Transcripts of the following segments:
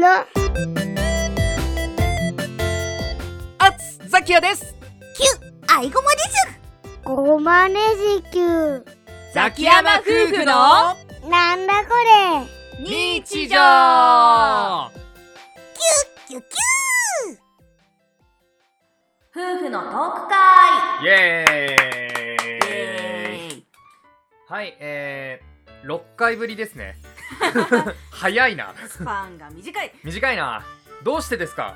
のあつザキヤです。アイゴマです。ごまねじきゅザキヤマ夫婦のうなんだこれ。日常。キュッキュー夫婦のトーク会。イエーイ。イエーイ。はいえー、6回ぶりですね 早いな。スパンが短い。短いな。どうしてですか？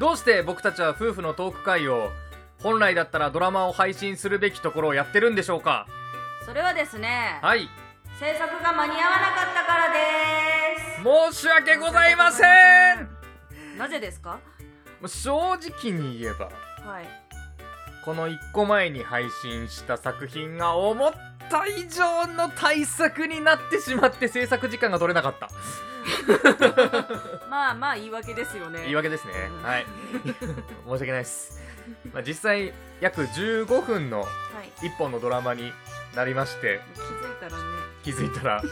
どうして僕たちは夫婦のトーク会を本来だったらドラマを配信するべきところをやってるんでしょうか？それはですねはい。制作が間に合わなかったからで申し訳ございません。すなぜですか？正直に言えばはい。この1個前に配信した作品が思った以上の大作になってしまって制作時間が取れなかった。まあまあ言い訳ですよね。言い訳ですね。うん。はい。申し訳ないです、まあ、実際約15分のはい。1本のドラマになりまして。気づいたらね。気づいたら。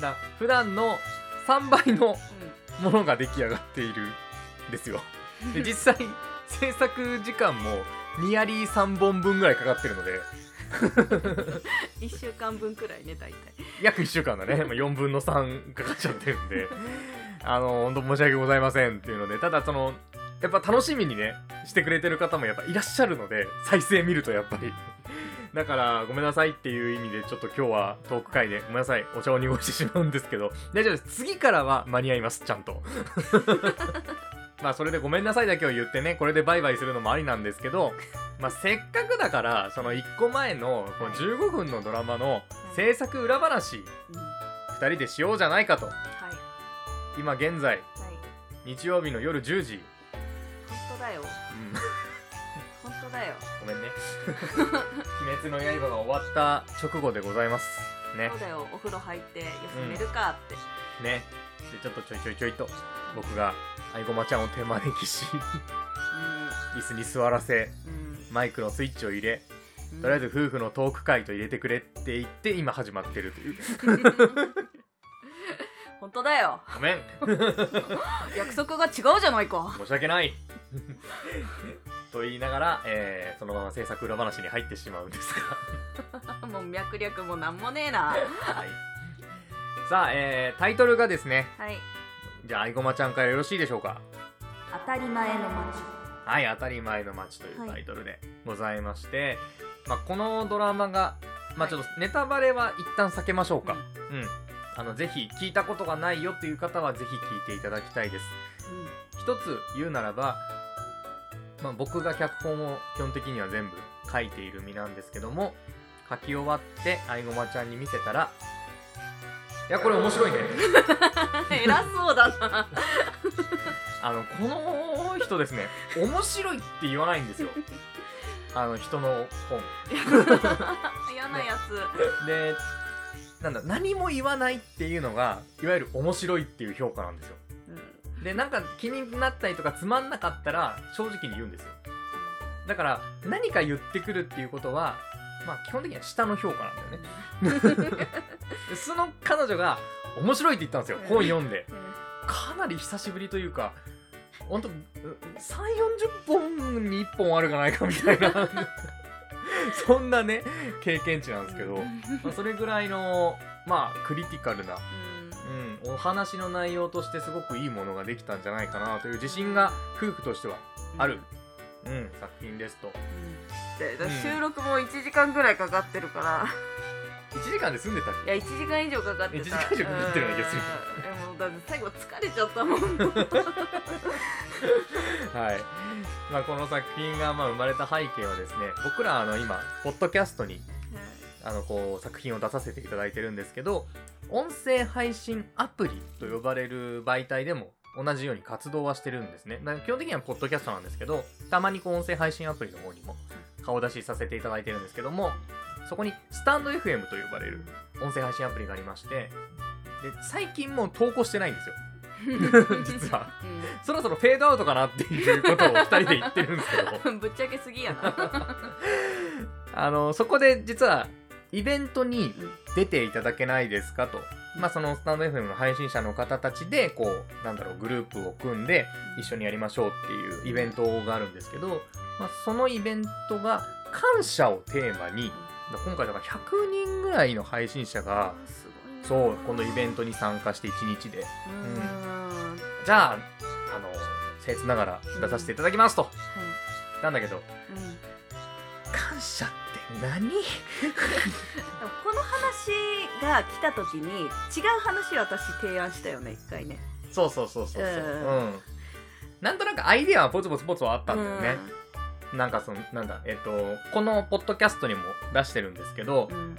な普段の3倍のものが出来上がっているんですよ。で実際制作時間もニアリー3本分ぐらいかかってるので 1週間分くらいね大体。約1週間だね、まあ、4分の3かかっちゃってるんで。あの本当申し訳ございませんっていうのでただそのやっぱ楽しみにねしてくれてる方もやっぱいらっしゃるので再生見るとやっぱり。だからごめんなさいっていう意味でちょっと今日はトーク会でごめんなさいお茶を濁してしまうんですけど大丈夫です。次からは間に合いますちゃんと まあそれでごめんなさいだけを言ってねこれでバイバイするのもありなんですけど まあせっかくだからその1個前のこの15分のドラマの制作裏話うん。は2人でしようじゃないかと。い。今現在はい。日曜日の夜10時、本当だよ。うん、本当だよ。ごめんね。鬼滅の刃が終わった直後でございます。ね。そうだよ。お風呂入って休めるかって、ね。でちょっとちょいちょいちょいと僕が愛駒ちゃんを手招きし椅子に座らせマイクのスイッチを入れうん。とりあえず夫婦のトーク会と入れてくれって言って今始まってるという。本当だよ。ごめん。約束が違うじゃないか。申し訳ない。と言いながら、えーそのまま制作裏話に入ってしまうんですが。もう脈略もなんもねえな。はい。さあ、えータイトルがですねはいじゃあ愛駒ちゃんからよろしいでしょうか？当たり前の街はい、当たり前の街というタイトルでございまして、まあ、このドラマが、まあ、はいちょっとネタバレは一旦避けましょうか。うん。あの、ぜひ聞いたことがないよっていう方はぜひ聞いていただきたいです。一つ言うならば、まあ、僕が脚本を基本的には全部書いている身なんですけども、書き終わって愛駒ちゃんに見せたら、いや、これ面白いね。偉そうだな あの、この人ですね、面白いって言わないんですよ。あの、人の本。嫌なやつで、なんだ、何も言わないっていうのが、いわゆる面白いっていう評価なんですよ。で、なんか気になったりとかつまんなかったら、正直に言うんですよ。だから、何か言ってくるっていうことは、まあ、基本的には下の評価なんだよね。でその彼女が、面白いって言ったんですよ。本読んで。かなり久しぶりというか、本当3、40本に1本あるかないかみたいな、そんなね、経験値なんですけど、まあ、それぐらいの、まあ、クリティカルな、うん、お話の内容としてすごくいいものができたんじゃないかなという自信が夫婦としてはある、うん、作品ですと。でうん。収録も1時間ぐらいかかってるから1時間で済んでたっいや1時間以上かかってた。1時間以上かかってるような気がする。もだって最後疲れちゃったもん。けはい。まあ、この作品がまあ生まれた背景はですね、僕らあの今、ポッドキャストにあのこう作品を出させていただいてるんですけど音声配信アプリと呼ばれる媒体でも同じように活動はしてるんですね。基本的にはポッドキャストなんですけどたまにこう音声配信アプリの方にも顔出しさせていただいてるんですけどもそこにスタンド FM と呼ばれる音声配信アプリがありましてで最近もう投稿してないんですよ。実は。そろそろフェードアウトかなっていうことを2人で言ってるんですけど。う んぶっちゃけすぎやな。あのそこで実はイベントに出ていただけないですかと。まあ、そのスタンド FM の配信者の方たちで、こう、なんだろう、グループを組んで、一緒にやりましょうっていうイベントがあるんですけど、まあ、そのイベントが、感謝をテーマに、今回だから100人ぐらいの配信者が、そう、このイベントに参加して1日で、うーん。じゃあ、あの、僭越ながら出させていただきますと。はい。なんだけど、うん。感謝って何？この話が来た時に違う話を私提案したよね一回ね。そうそうそうそうそう。うん。うん。なんとなくアイディアはポツポツポツはあったんだよね。なんかその、なんだ、えっ、と、このポッドキャストにも出してるんですけどう、ん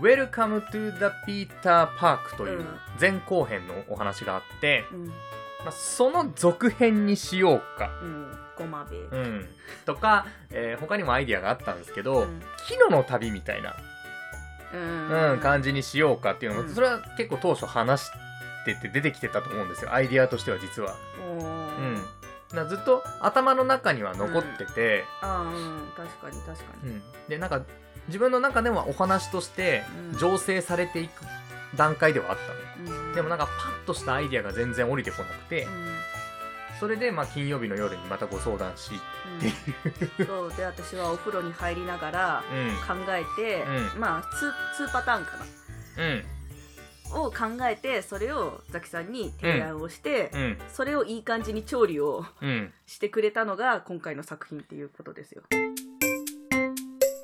Welcome to the Peter Park といううん前後編のお話があって、うんまあ、その続編にしようか。うんごまべうん。とか、えー他にもアイディアがあったんですけど、うんキノの旅みたいな、うんうん、感じにしようかっていうのも、うんそれは結構当初話してて出てきてたと思うんですよ。アイディアとしては実は。うん。だからずっと頭の中には残ってて、あーうん。確かに確かに。うん、でなんか自分の中ではお話としてうん。醸成されていく段階ではあったの、うん。でもなんかパッとしたアイディアが全然降りてこなくて、それでまあ金曜日の夜にまたご相談し、う。ん。そう。で私はお風呂に入りながらうん。考えて、うまあ 2, 2パターンかうん。なを考えてそれをザキさんに提案をして、うん。それをいい感じに調理をうん。してくれたのが今回の作品っていうことですよ。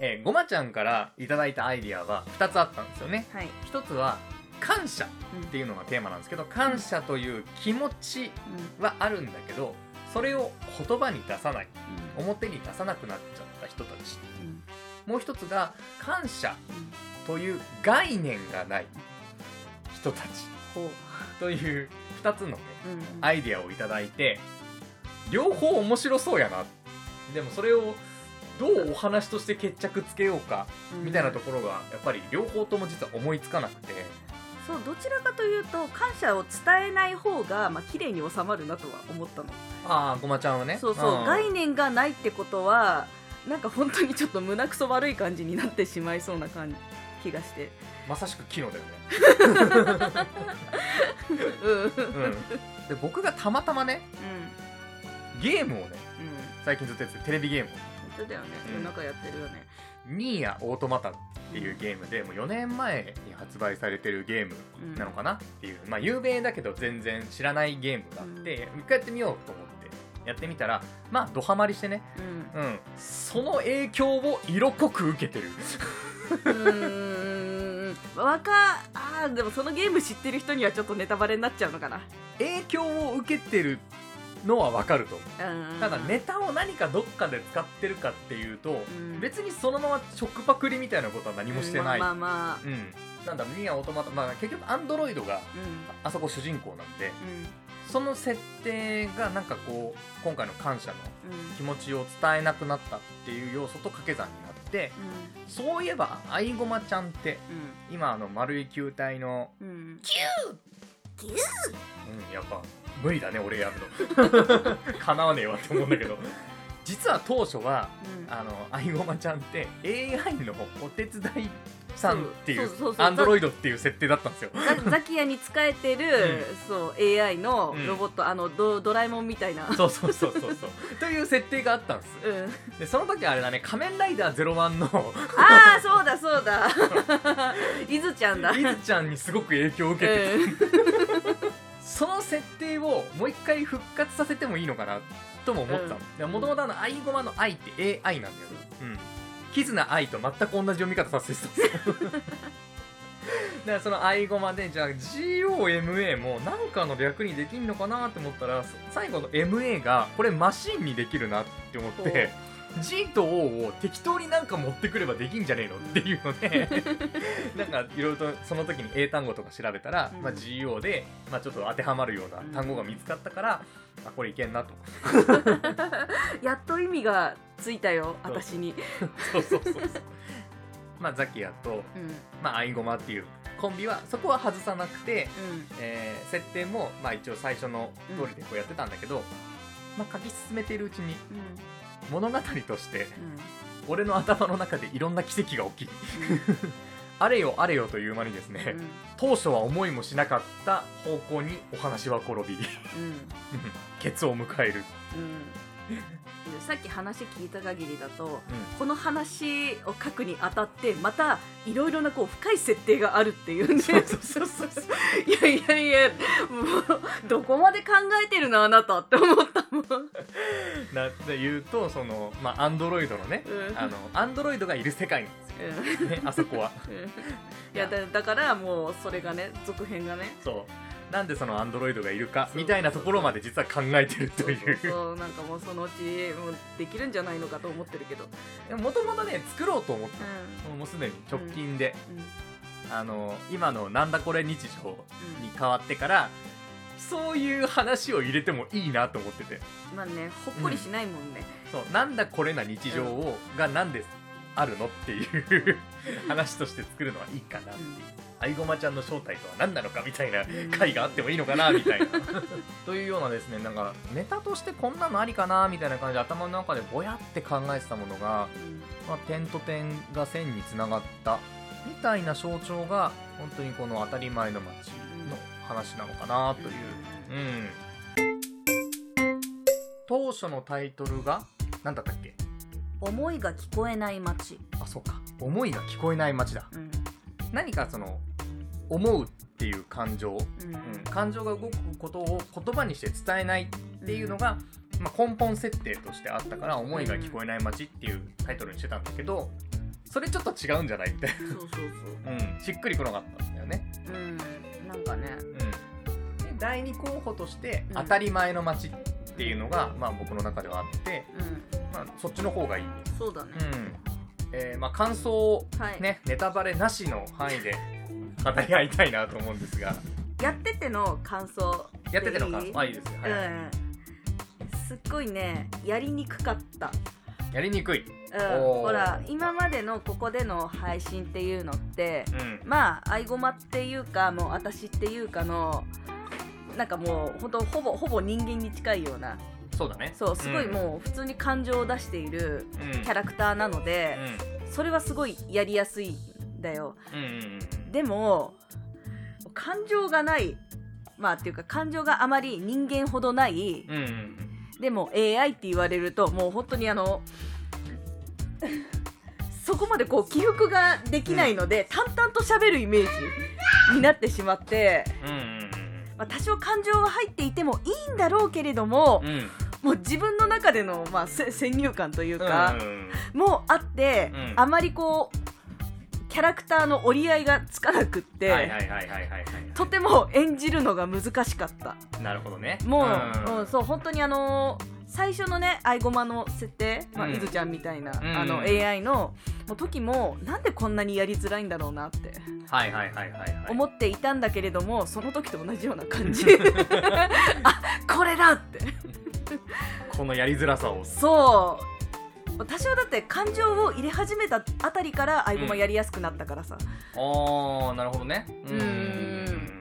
えーごまちゃんからいただいたアイディアは2つあったんですよね。はい、1つは感謝うんっていうのがテーマなんですけど感謝という気持ちはあるんだけどそれを言葉に出さない。うん。表に出さなくなっちゃった人たち。うん。もう一つが感謝うん。という概念がない人たち。という2つのねうんアイデアをいただいて両方面白そうやな。でもそれをどうお話として決着つけようかみたいなところがやっぱり両方とも実は思いつかなくて。そうどちらかというと感謝を伝えない方がまあ綺麗に収まるなとは思ったの。ああごまちゃんはね。そうそう、ん。概念がないってことはなんか本当にちょっと胸くそ悪い感じになってしまいそうな感じ気がして。まさしく機能だよね、うん。で僕がたまたまねゲームをねうん。最近ずっとやってるテレビゲーム。を本当だよね。うん。夜中やってるよね。ニーヤオートマタっていうゲームでもう4年前に発売されてるゲームなのかな？っていう、まあ有名だけど全然知らないゲームがあって、一回やってみようと思ってやってみたらまあドハマりしてね。うん。うん。その影響を色濃く受けてるうーんわかあでもそのゲーム知ってる人にはちょっとネタバレになっちゃうのかな影響を受けてるのはわかると思ううただネタを何かどっかで使ってるかっていうと、うん別にそのまま直パクリみたいなことは何もしてない、まあまあまあうんなんだろうニーヤオートマタまあ結局アンドロイドがあそこ主人公なんでうんその設定がなんかこう今回の感謝の気持ちを伝えなくなったっていう要素と掛け算になそういえばアイゴマちゃんって今あの丸い球体のうん。うんうんやっぱ無理だね俺やるの。叶わねえわって思うんだけど。実は当初はうん。あのアイゴマちゃんって AI のお手伝いさんっていそうアンドロイドっていう設定だったんですよ。ザザキヤに仕えてる、そう AI のうん。ロボット、あのドドラえもんみたいな。そうそうそうそうそう。という設定があったんです。うん、でその時あれだね仮面ライダー01のああそうだそうだ。いずちゃんだ。いずちゃんにすごく影響を受けて。うん。その設定をもう一回復活させてもいいのかなとも思ったの。もともとあのアイゴマの愛って AI なんだよ、うん、キズナ愛と全く同じ読み方させてたんですよ。だからそのアイゴマでじゃあ GOMA も何かの略にできんのかなって思ったら最後の MA がこれマシンにできるなって思って、G と O を適当になんか持ってくればできんじゃねえのっていうので なんかいろいろとその時に英単語とか調べたら、うん。まあ、GO で、まあ、ちょっと当てはまるような単語が見つかったから、あこれいけんなと。やっと意味がついたよ私に。そうそうそうそう。まあザキヤと、うん。まあ、アイゴマっていうコンビはそこは外さなくて、うん。えー設定も、まあ、一応最初の通りでこうやってたんだけど、まあ、書き進めているうちに物語として俺の頭の中でいろんな奇跡が起きあれよあれよという間にですね、うん。当初は思いもしなかった方向にお話は転び うん。ケツを迎える、うん、で さっき話聞いた限りだとうこの話を書くにあたってまたいろいろなこう深い設定があるっていうんでそうそうそうそう。いやいやいやもうどこまで考えてるのあなたって思ったもん、ん、なって言うとそのまあアンドロイドのねうん。あのアンドロイドがいる世界なんですよ、ね、あそこは。いやだだからもうそれがね続編がね。そうなんでそのアンドロイドがいるかみたいなところまで実は考えてるという。そうなんかもうそのうちもうできるんじゃないのかと思ってるけど。もともとね作ろうと思った。もうすでに直近で、うんうん。あの今の「なんだこれ日常」に変わってからそういう話を入れてもいいなと思ってて。まあねほっこりしないもんね、そうなんだこれな日常を、がなんであるのっていう 話として作るのはいいかなっていう、あいごまちゃんの正体とは何なのかみたいな回があってもいいのかな みたいな。というようなですねなんかネタとしてこんなのありかなみたいな感じで頭の中でぼやって考えてたものが、うん。まあ、点と点が線につながったみたいな象徴が本当にこの当たり前の街の話なのかなという、うん、当初のタイトルが何だったっけ？思いが聞こえない街、あそうか。思いが聞こえない街だ。うん。何かその思うっていう感情、うん。うん、感情が動くことを言葉にして伝えないっていうのが、まあ、根本設定としてあったから「思いが聞こえない街」っていうタイトルにしてたんだけどそれちょっと違うんじゃないみたいそうそうそう。な、うん、しっくりこなかったんだよね、うん。なんかね。うん、で第2候補として「うん。当たり前の街」っていうのが、まあ、僕の中ではあって、うん。まあ、そっちの方がいい、そうだね。うん。えーまあ、感想をはい、ね、ネタバレなしの範囲で語り合いたいなと思うんですが。やってての感想。やってての感想。あいいですよ、はい。うん。すっごいねやりにくかった。やりにくい、うん、ほら今までのここでの配信っていうのってうん、まあ合駒っていうかもう私っていうかのなんかもうほんとほぼほぼ人間に近いような。そうだね。そうすごいもう普通に感情を出しているうん、うん、キャラクターなので、それはすごいやりやすいんだよ。うんうんうんでも感情がない。まあっていうか感情があまり人間ほどない。うんうんうん。でも AI って言われるともう本当にあのそこまでこう起伏ができないので、淡々と喋るイメージになってしまって、うんうんまあ、多少感情は入っていてもいいんだろうけれどもうん。うんもう自分の中での、まあ、せ先入観というか、うんうん。もうあって、うん。あまりこうキャラクターの折り合いがつかなくって、とても演じるのが難しかった。なるほどね。もう、ん。うんそう本当にあのー最初のね合駒の設定、まあうん。いずちゃんみたいな、ん。あの AI の時もなんでこんなにやりづらいんだろうなって。はいはいはいはいはい。思っていたんだけれどもその時と同じような感じ。あこれだって。このやりづらさを。そう多少だって感情を入れ始めたあたりから合駒やりやすくなったからさ、ああなるほどね。うん。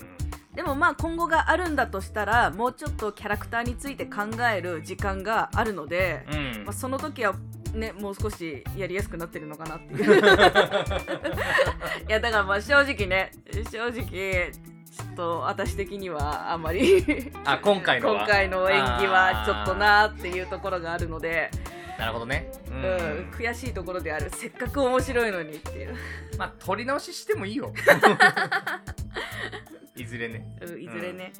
でもまあ今後があるんだとしたらもうちょっとキャラクターについて考える時間があるので、うん。まあ、その時はねもう少しやりやすくなってるのかなっていう。いやだからまあ正直ね正直ちょっと私的にはあんまりあ今回のは。今回の演技はちょっとなっていうところがあるので、なるほどね。ううん。ん、悔しいところである。せっかく面白いのにっていう、まあ取り直ししてもいいよ。いずれね。うん、いずれね。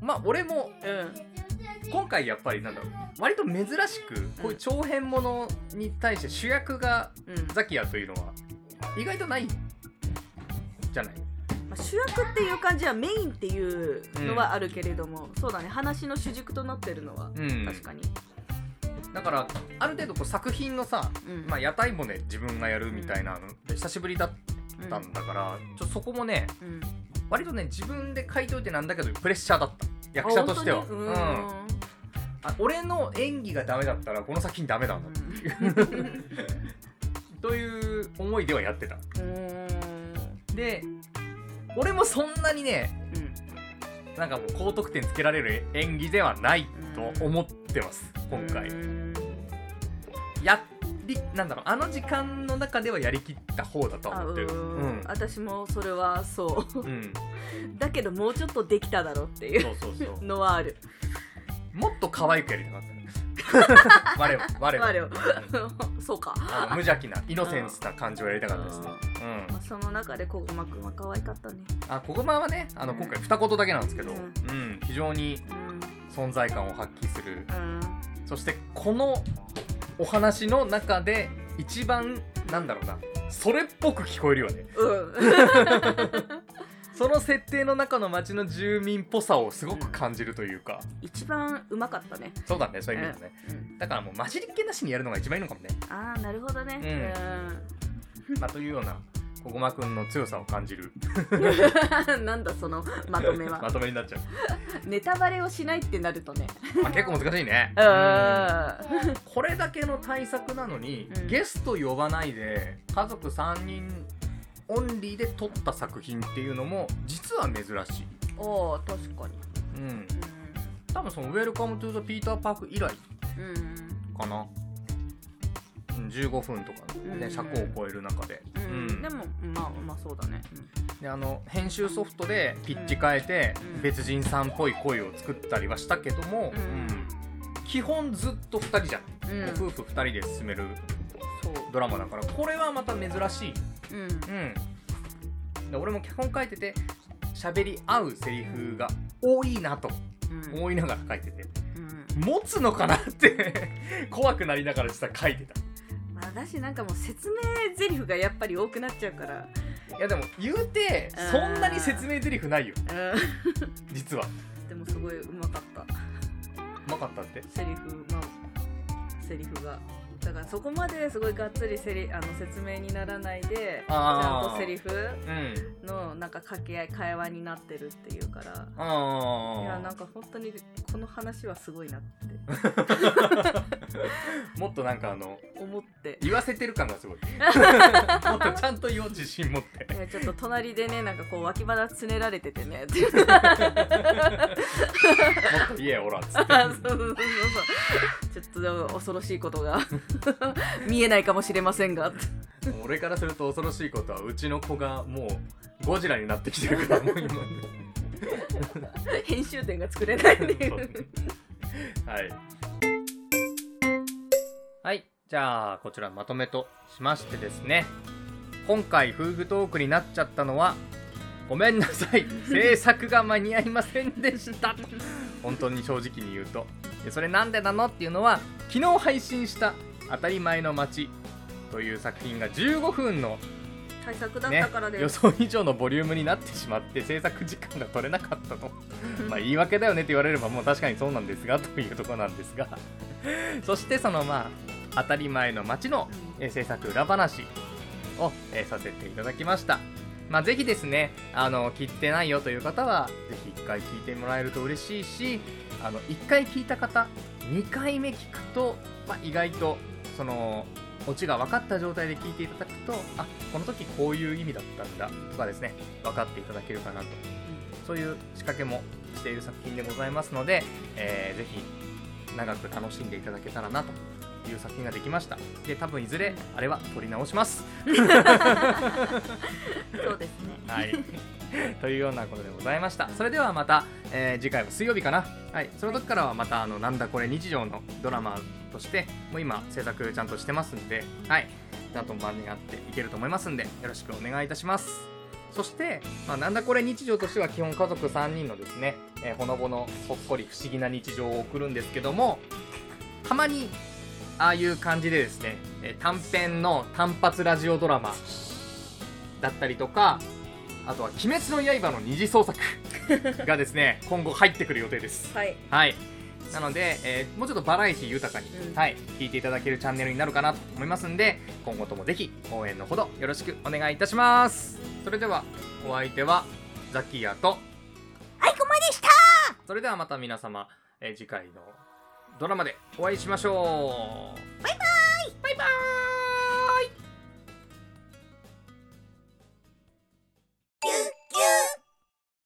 まあ俺もうん、うん今回やっぱりなんだろう。割と珍しくこういう長編ものに対して主役がうん。ザキヤというのは意外とないじゃない？まあ、主役っていう感じはメインっていうのはあるけれども、そうだね。話の主軸となってるのはうん。確かに、だからある程度こう作品のさ、うん。まあ、屋台もね自分がやるみたいなので久しぶりだったんだから、ちょそこもねうん。うん割とね自分で書いといてなんだけどプレッシャーだった。役者としては。あ本当にうん。あ俺の演技がダメだったらこの作品ダメなんだうっていう、という思いではやってた。んうん。で俺もそんなにねうんなんかもう高得点つけられる演技ではないと思ってます今回。うん。やりりなんだろうあの時間の中ではやりきった方だとはあ思ってる。ううん。ん。私もそれはそう。うん。だけどもうちょっとできただろうっていう のはある。もっと可愛くやりたかった。ね 我は我は我をうん。そうか。あの無邪気なイノセンスな感じをやりたかったですねうん。まあその中でこごまくんは可愛かったね。あこごまはねあの今回二言だけなんですけど、ううんん非常にうん。存在感を発揮する。うん。そしてこのお話の中で一番なんだろうなそれっぽく聞こえるよね。うん その設定の中の町の住民っぽさをすごく感じるというか、一番うまかったね。そうだねそういう意味でね、うんだからもう混じりっ気なしにやるのが一番いいのかもね、ああなるほどね。まあ、というようなこごまくんの強さを感じる。う んなんだそのまとめ まはとめになっちゃう、ネタバレをしないってなるとね。まあ、結構難しいね。うん。これだけの対策なのに、うん。ゲスト呼ばないで家族3人オンリーで撮った作品っていうのも実は珍しい、おお確かに。うん、多分その「ウェルカム・トゥ・ザ・ピーター・パーク」以来うんうん。かな、うん、15分とかね、うん尺を超える中で、うんうん。でもまあまあそうだね。であの編集ソフトでピッチ変えて、うん別人さんっぽい声を作ったりはしたけども、うんうん。基本ずっと2人じゃん、うん。夫婦2人で進めるドラマだからこれはまた珍しいうん。うん。で俺も脚本書いてて喋り合うセリフが多いなとうん。思いながら書いててうん。持つのかなって怖くなりながら実は書いてた。まあだしなんかもう説明台詞がやっぱり多くなっちゃうから。いやでも言うてそんなに説明台詞ないよ。うん。実は。でもすごいうまかった。うまかったって。セリフまあセリフがだからそこまですごいがっつりセリあの説明にならないでちゃんとセリフうん。のなんか掛け合い会話になってるっていうから。いやあなんか本当にこの話はすごいなって。あ もっとなんかあの思って。言わせてる感がすごい。もっとちゃんと言おう自信持って。いやちょっと隣でねなんかこう脇腹つねられててね。もっと言えよおらっつって。そうそうそうそうと恐ろしいことが 見えないかもしれませんが。俺からすると恐ろしいことはうちの子がもうゴジラになってきてるからもう今編集点が作れないっていうはい。はい。じゃあこちらまとめとしましてですね。今回夫婦トークになっちゃったのはごめんなさい。制作が間に合いませんでした。本当に正直に言うと。でそれなんでなのっていうのは昨日配信した「当たり前の街」という作品が15分の対策だっねたから、です、予想以上のボリュームになってしまって制作時間が取れなかったと。まあ言い訳だよねって言われればもう確かにそうなんですがというところなんですが。そしてそのまあ当たり前の街のえー制作裏話を、えーさせていただきましたまあぜひですねあの聞いてないよという方はぜひ1回聞いてもらえると嬉しいしあの1回聞いた方2回目聞くと、まあ、意外とそのオチが分かった状態で聞いていただくとあこの時こういう意味だったんだとかですね分かっていただけるかなと。そういう仕掛けもしている作品でございますので、えーぜひ長く楽しんでいただけたらなという作品ができました。で多分いずれあれは撮り直します。そうですね。はい。というようなことでございました。それではまた、えー次回は水曜日かな。はい。その時からはまたあのなんだこれ日常のドラマとしてもう今制作ちゃんとしてますんではい。ちゃんと間に合っていけると思いますんでよろしくお願いいたします。そして、まあ、なんだこれ日常としては基本家族3人のですね、えーほのぼのほっこり不思議な日常を送るんですけどもたまにああいう感じでですね、えー短編の単発ラジオドラマだったりとかあとは「鬼滅の刃」の二次創作 がですね今後入ってくる予定です。はい。はい。なので、えーもうちょっとバラエティ豊かに、うん。はい、聞いていただけるチャンネルになるかなと思いますんで今後ともぜひ応援のほどよろしくお願いいたします。それではお相手はザキヤとあいこまでした。それではまた皆様、えー次回のドラマでお会いしましょう。バイバイ。バイバイ